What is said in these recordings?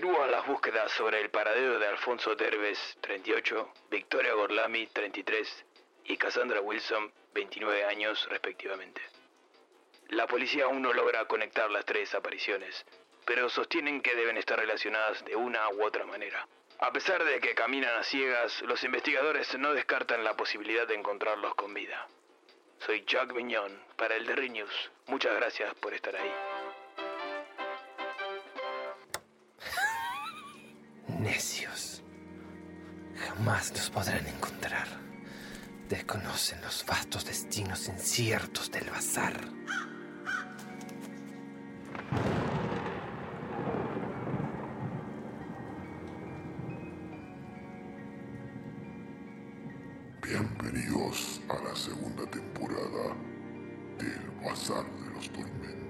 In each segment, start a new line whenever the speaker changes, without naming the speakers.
Continúan las búsquedas sobre el paradero de Alfonso Derbez, 38, Victoria Gorlami, 33 y Cassandra Wilson, 29 años respectivamente. La policía aún no logra conectar las tres apariciones, pero sostienen que deben estar relacionadas de una u otra manera. A pesar de que caminan a ciegas, los investigadores no descartan la posibilidad de encontrarlos con vida. Soy Chuck Viñón para el The News. Muchas gracias por estar ahí.
Necios. Jamás los podrán encontrar. Desconocen los vastos destinos inciertos del bazar.
Bienvenidos a la segunda temporada del Bazar de los Tormentos.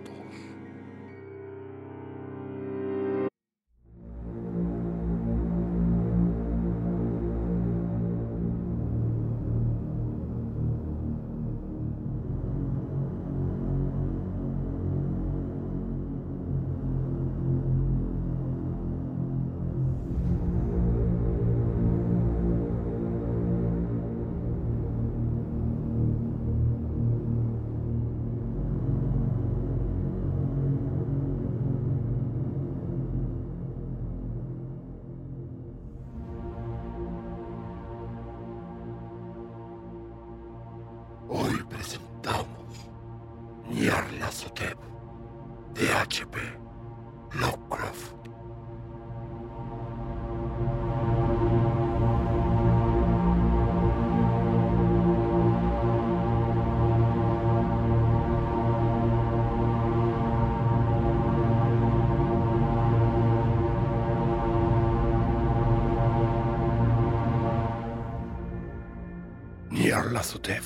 Nyarlathotep,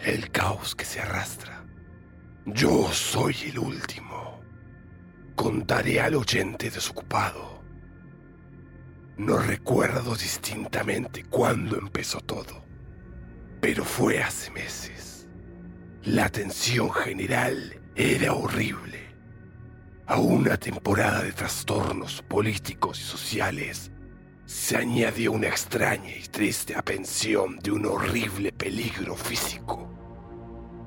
el caos que se arrastra. Yo soy el último. Contaré al oyente desocupado. No recuerdo distintamente cuándo empezó todo, pero fue hace meses. La tensión general era horrible. A una temporada de trastornos políticos y sociales se añadió una extraña y triste apensión de un horrible peligro físico.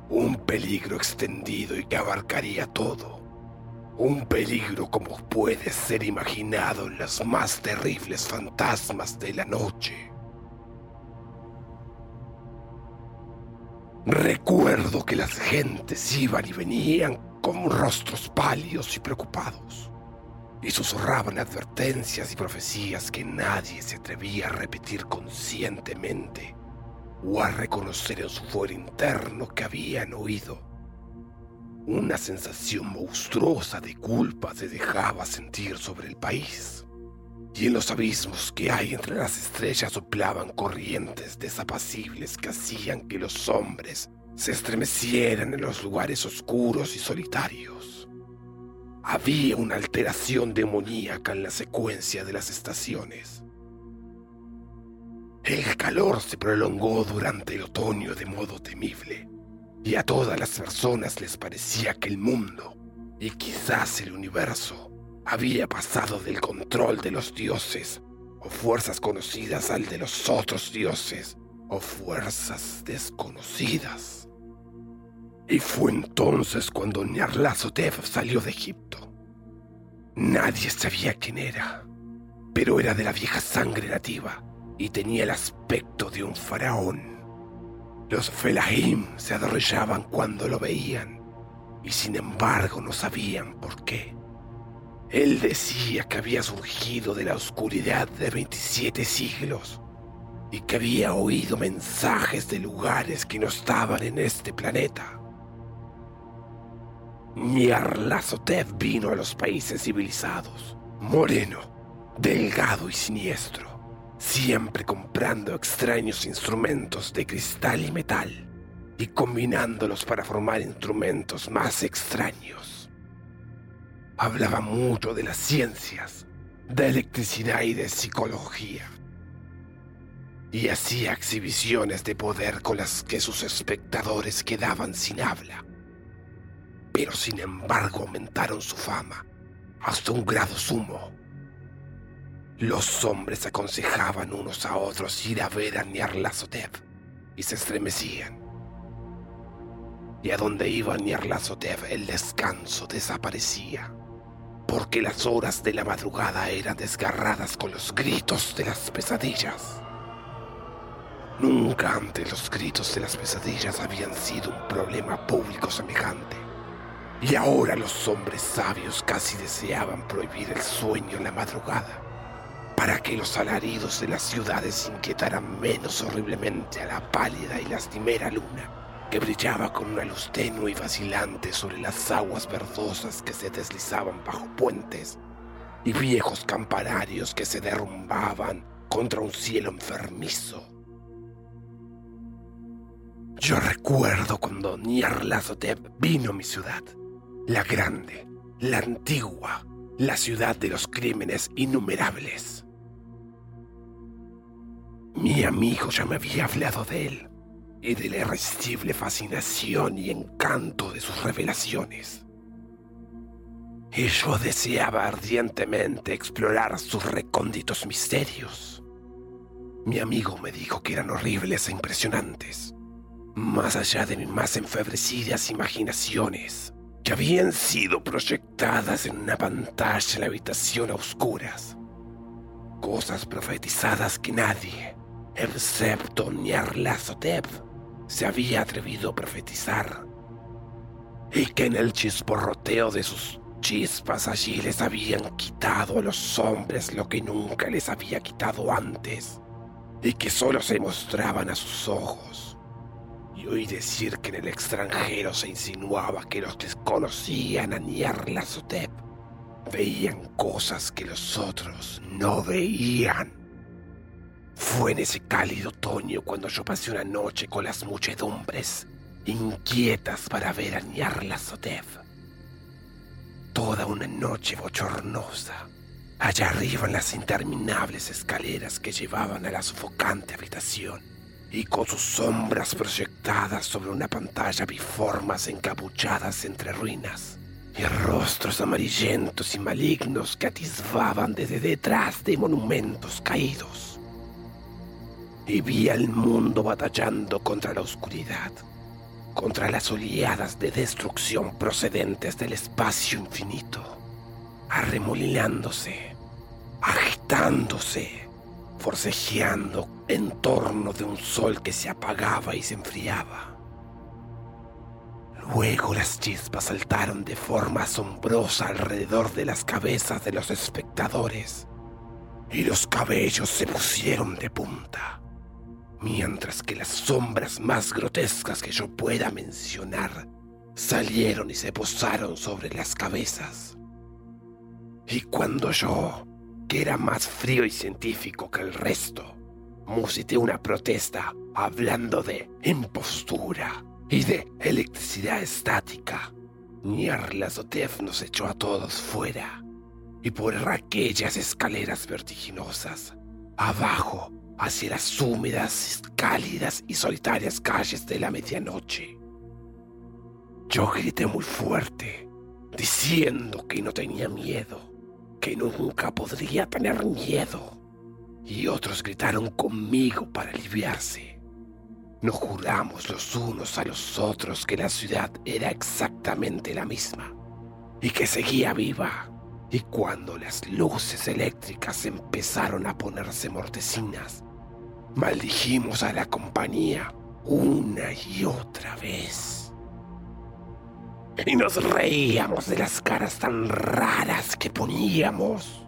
Un peligro extendido y que abarcaría todo. Un peligro como puede ser imaginado en las más terribles fantasmas de la noche. Recuerdo que las gentes iban y venían con rostros pálidos y preocupados y susurraban advertencias y profecías que nadie se atrevía a repetir conscientemente o a reconocer en su fuero interno que habían oído. Una sensación monstruosa de culpa se dejaba sentir sobre el país, y en los abismos que hay entre las estrellas soplaban corrientes desapacibles que hacían que los hombres se estremecieran en los lugares oscuros y solitarios. Había una alteración demoníaca en la secuencia de las estaciones. El calor se prolongó durante el otoño de modo temible, y a todas las personas les parecía que el mundo, y quizás el universo, había pasado del control de los dioses o fuerzas conocidas al de los otros dioses o fuerzas desconocidas. Y fue entonces cuando Nyarlathotep salió de Egipto. Nadie sabía quién era, pero era de la vieja sangre nativa y tenía el aspecto de un faraón. Los Felahim se arrollaban cuando lo veían y sin embargo no sabían por qué. Él decía que había surgido de la oscuridad de 27 siglos y que había oído mensajes de lugares que no estaban en este planeta. Nyarlathotep vino a los países civilizados, moreno, delgado y siniestro, siempre comprando extraños instrumentos de cristal y metal y combinándolos para formar instrumentos más extraños. Hablaba mucho de las ciencias, de electricidad y de psicología. Y hacía exhibiciones de poder con las que sus espectadores quedaban sin habla pero sin embargo aumentaron su fama hasta un grado sumo Los hombres aconsejaban unos a otros ir a ver a Nyarlathotep y se estremecían. Y a donde iba Nyarlathotep el descanso desaparecía, porque las horas de la madrugada eran desgarradas con los gritos de las pesadillas. Nunca antes los gritos de las pesadillas habían sido un problema público semejante. Y ahora los hombres sabios casi deseaban prohibir el sueño en la madrugada, para que los alaridos de las ciudades inquietaran menos horriblemente a la pálida y lastimera luna, que brillaba con una luz tenue y vacilante sobre las aguas verdosas que se deslizaban bajo puentes y viejos campanarios que se derrumbaban contra un cielo enfermizo. Yo recuerdo cuando Nyarlathotep vino a mi ciudad, la grande, la antigua, la ciudad de los crímenes innumerables. Mi amigo ya me había hablado de él y de la irresistible fascinación y encanto de sus revelaciones. Y yo deseaba ardientemente explorar sus recónditos misterios. Mi amigo me dijo que eran horribles e impresionantes más allá de mis más enfebrecidas imaginaciones, que habían sido proyectadas en una pantalla en la habitación a oscuras. Cosas profetizadas que nadie, excepto Nyarlathotep, se había atrevido a profetizar. Y que en el chisporroteo de sus chispas allí les habían quitado a los hombres lo que nunca les había quitado antes, y que solo se mostraban a sus ojos y oí decir que en el extranjero se insinuaba que los que conocían a Nyarlathotep veían cosas que los otros no veían. Fue en ese cálido otoño cuando yo pasé una noche con las muchedumbres, inquietas para ver a Nyarlathotep. Toda una noche bochornosa, allá arriba en las interminables escaleras que llevaban a la sofocante habitación y con sus sombras proyectadas sobre una pantalla vi encapuchadas entre ruinas y rostros amarillentos y malignos que atisbaban desde detrás de monumentos caídos. Y vi al mundo batallando contra la oscuridad, contra las oleadas de destrucción procedentes del espacio infinito, arremolinándose, agitándose forcejeando en torno de un sol que se apagaba y se enfriaba. Luego las chispas saltaron de forma asombrosa alrededor de las cabezas de los espectadores y los cabellos se pusieron de punta, mientras que las sombras más grotescas que yo pueda mencionar salieron y se posaron sobre las cabezas. Y cuando yo era más frío y científico que el resto. Musité una protesta hablando de impostura y de electricidad estática. Nyarlathotep nos echó a todos fuera y por aquellas escaleras vertiginosas, abajo hacia las húmedas, cálidas y solitarias calles de la medianoche. Yo grité muy fuerte, diciendo que no tenía miedo que nunca podría tener miedo. Y otros gritaron conmigo para aliviarse. Nos juramos los unos a los otros que la ciudad era exactamente la misma y que seguía viva. Y cuando las luces eléctricas empezaron a ponerse mortecinas, maldijimos a la compañía una y otra vez y nos reíamos de las caras tan raras que poníamos.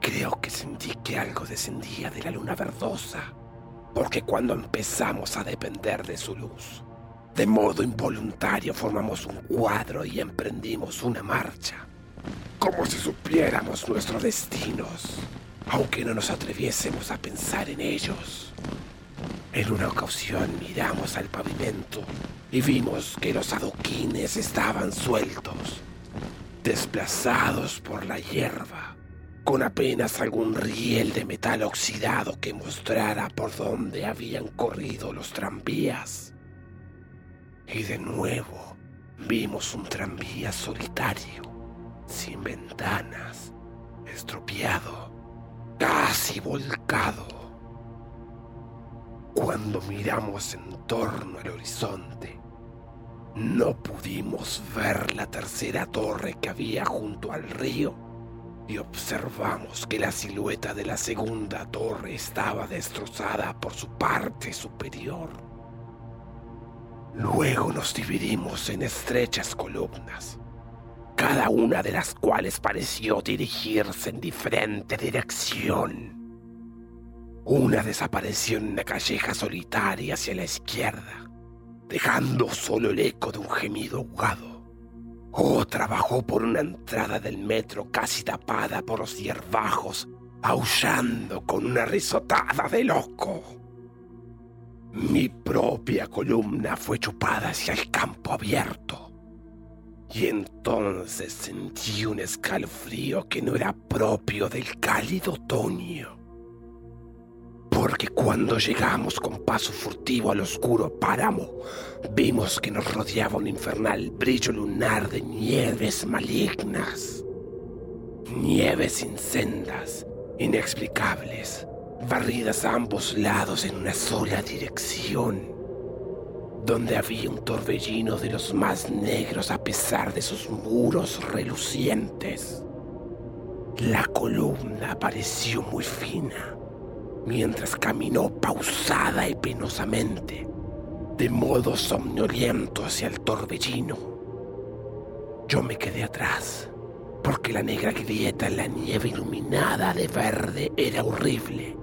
Creo que sentí que algo descendía de la luna verdosa, porque cuando empezamos a depender de su luz, de modo involuntario formamos un cuadro y emprendimos una marcha, como si supiéramos nuestros destinos, aunque no nos atreviésemos a pensar en ellos. En una ocasión miramos al pavimento y vimos que los adoquines estaban sueltos, desplazados por la hierba, con apenas algún riel de metal oxidado que mostrara por dónde habían corrido los tranvías. Y de nuevo vimos un tranvía solitario, sin ventanas, estropeado casi volcado. Cuando miramos en torno al horizonte, no pudimos ver la tercera torre que había junto al río y observamos que la silueta de la segunda torre estaba destrozada por su parte superior. Luego nos dividimos en estrechas columnas, cada una de las cuales pareció dirigirse en diferente dirección. Una desapareció en una calleja solitaria hacia la izquierda, dejando solo el eco de un gemido ahogado. Otra bajó por una entrada del metro casi tapada por los hierbajos, aullando con una risotada de loco. Mi propia columna fue chupada hacia el campo abierto. Y entonces sentí un escalofrío que no era propio del cálido otoño porque cuando llegamos con paso furtivo al oscuro páramo, vimos que nos rodeaba un infernal brillo lunar de nieves malignas. Nieves incendas, inexplicables, barridas a ambos lados en una sola dirección, donde había un torbellino de los más negros a pesar de sus muros relucientes. La columna pareció muy fina mientras caminó pausada y penosamente, de modo somnoliento hacia el torbellino. Yo me quedé atrás, porque la negra grieta en la nieve iluminada de verde era horrible,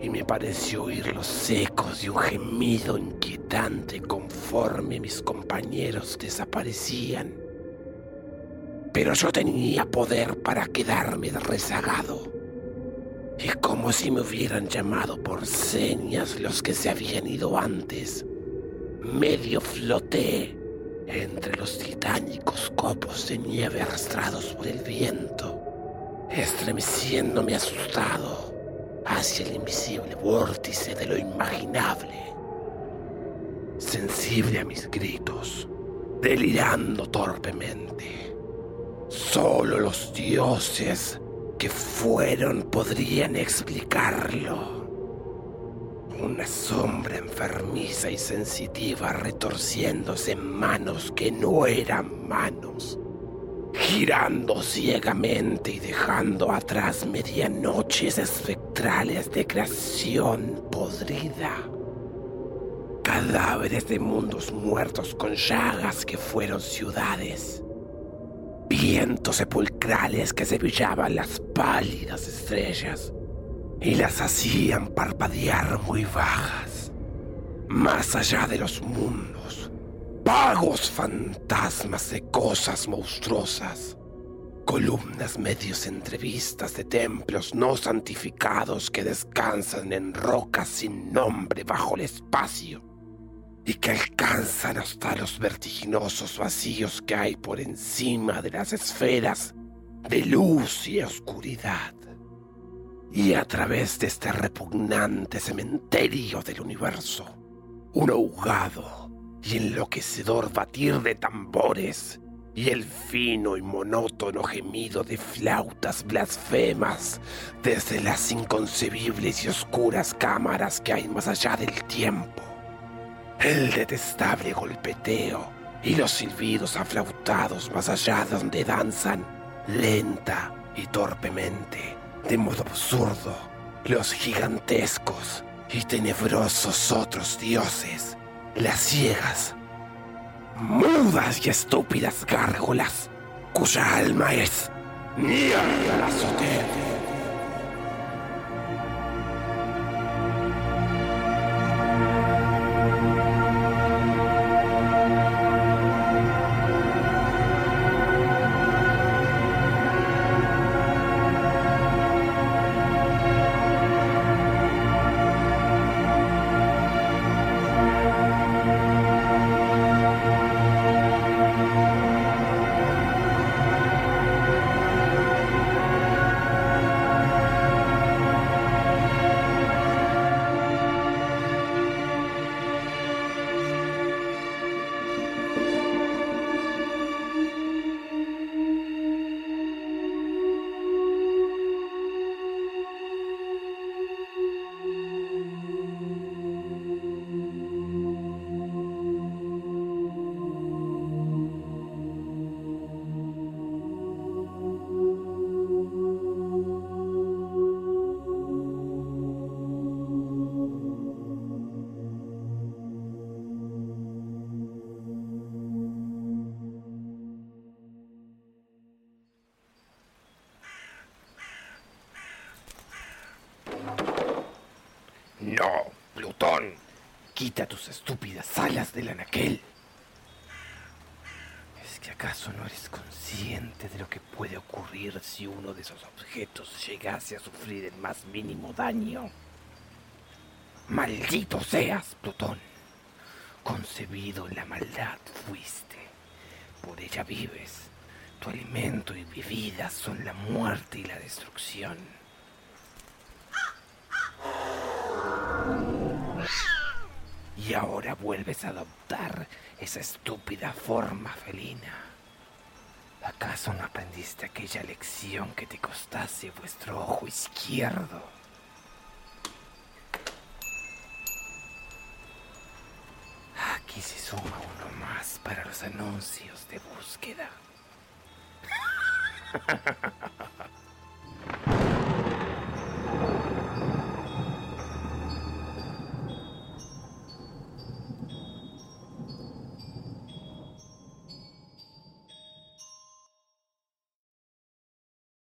y me pareció oír los ecos de un gemido inquietante conforme mis compañeros desaparecían. Pero yo tenía poder para quedarme rezagado y como si me hubieran llamado por señas los que se habían ido antes. Medio floté entre los titánicos copos de nieve arrastrados por el viento, estremeciéndome asustado hacia el invisible vórtice de lo imaginable. Sensible a mis gritos, delirando torpemente. Solo los dioses que fueron podrían explicarlo. Una sombra enfermiza y sensitiva retorciéndose en manos que no eran manos, girando ciegamente y dejando atrás medianoches espectrales de creación podrida. Cadáveres de mundos muertos con llagas que fueron ciudades vientos sepulcrales que cebillaban las pálidas estrellas y las hacían parpadear muy bajas, más allá de los mundos, vagos fantasmas de cosas monstruosas, columnas medios entrevistas de templos no santificados que descansan en rocas sin nombre bajo el espacio y que alcanzan hasta los vertiginosos vacíos que hay por encima de las esferas de luz y oscuridad. Y a través de este repugnante cementerio del universo, un ahogado y enloquecedor batir de tambores y el fino y monótono gemido de flautas blasfemas desde las inconcebibles y oscuras cámaras que hay más allá del tiempo el detestable golpeteo y los silbidos aflautados más allá de donde danzan, lenta y torpemente, de modo absurdo, los gigantescos y tenebrosos otros dioses, las ciegas, mudas y estúpidas gárgolas, cuya alma es la azotea. No, Tus estúpidas alas del anaquel. ¿Es que acaso no eres consciente de lo que puede ocurrir si uno de esos objetos llegase a sufrir el más mínimo daño? Maldito seas, Plutón. Concebido en la maldad fuiste. Por ella vives. Tu alimento y bebida son la muerte y la destrucción. y ahora vuelves a adoptar esa estúpida forma felina. ¿Acaso no aprendiste aquella lección que te costase vuestro ojo izquierdo? Aquí se suma uno más para los anuncios de búsqueda.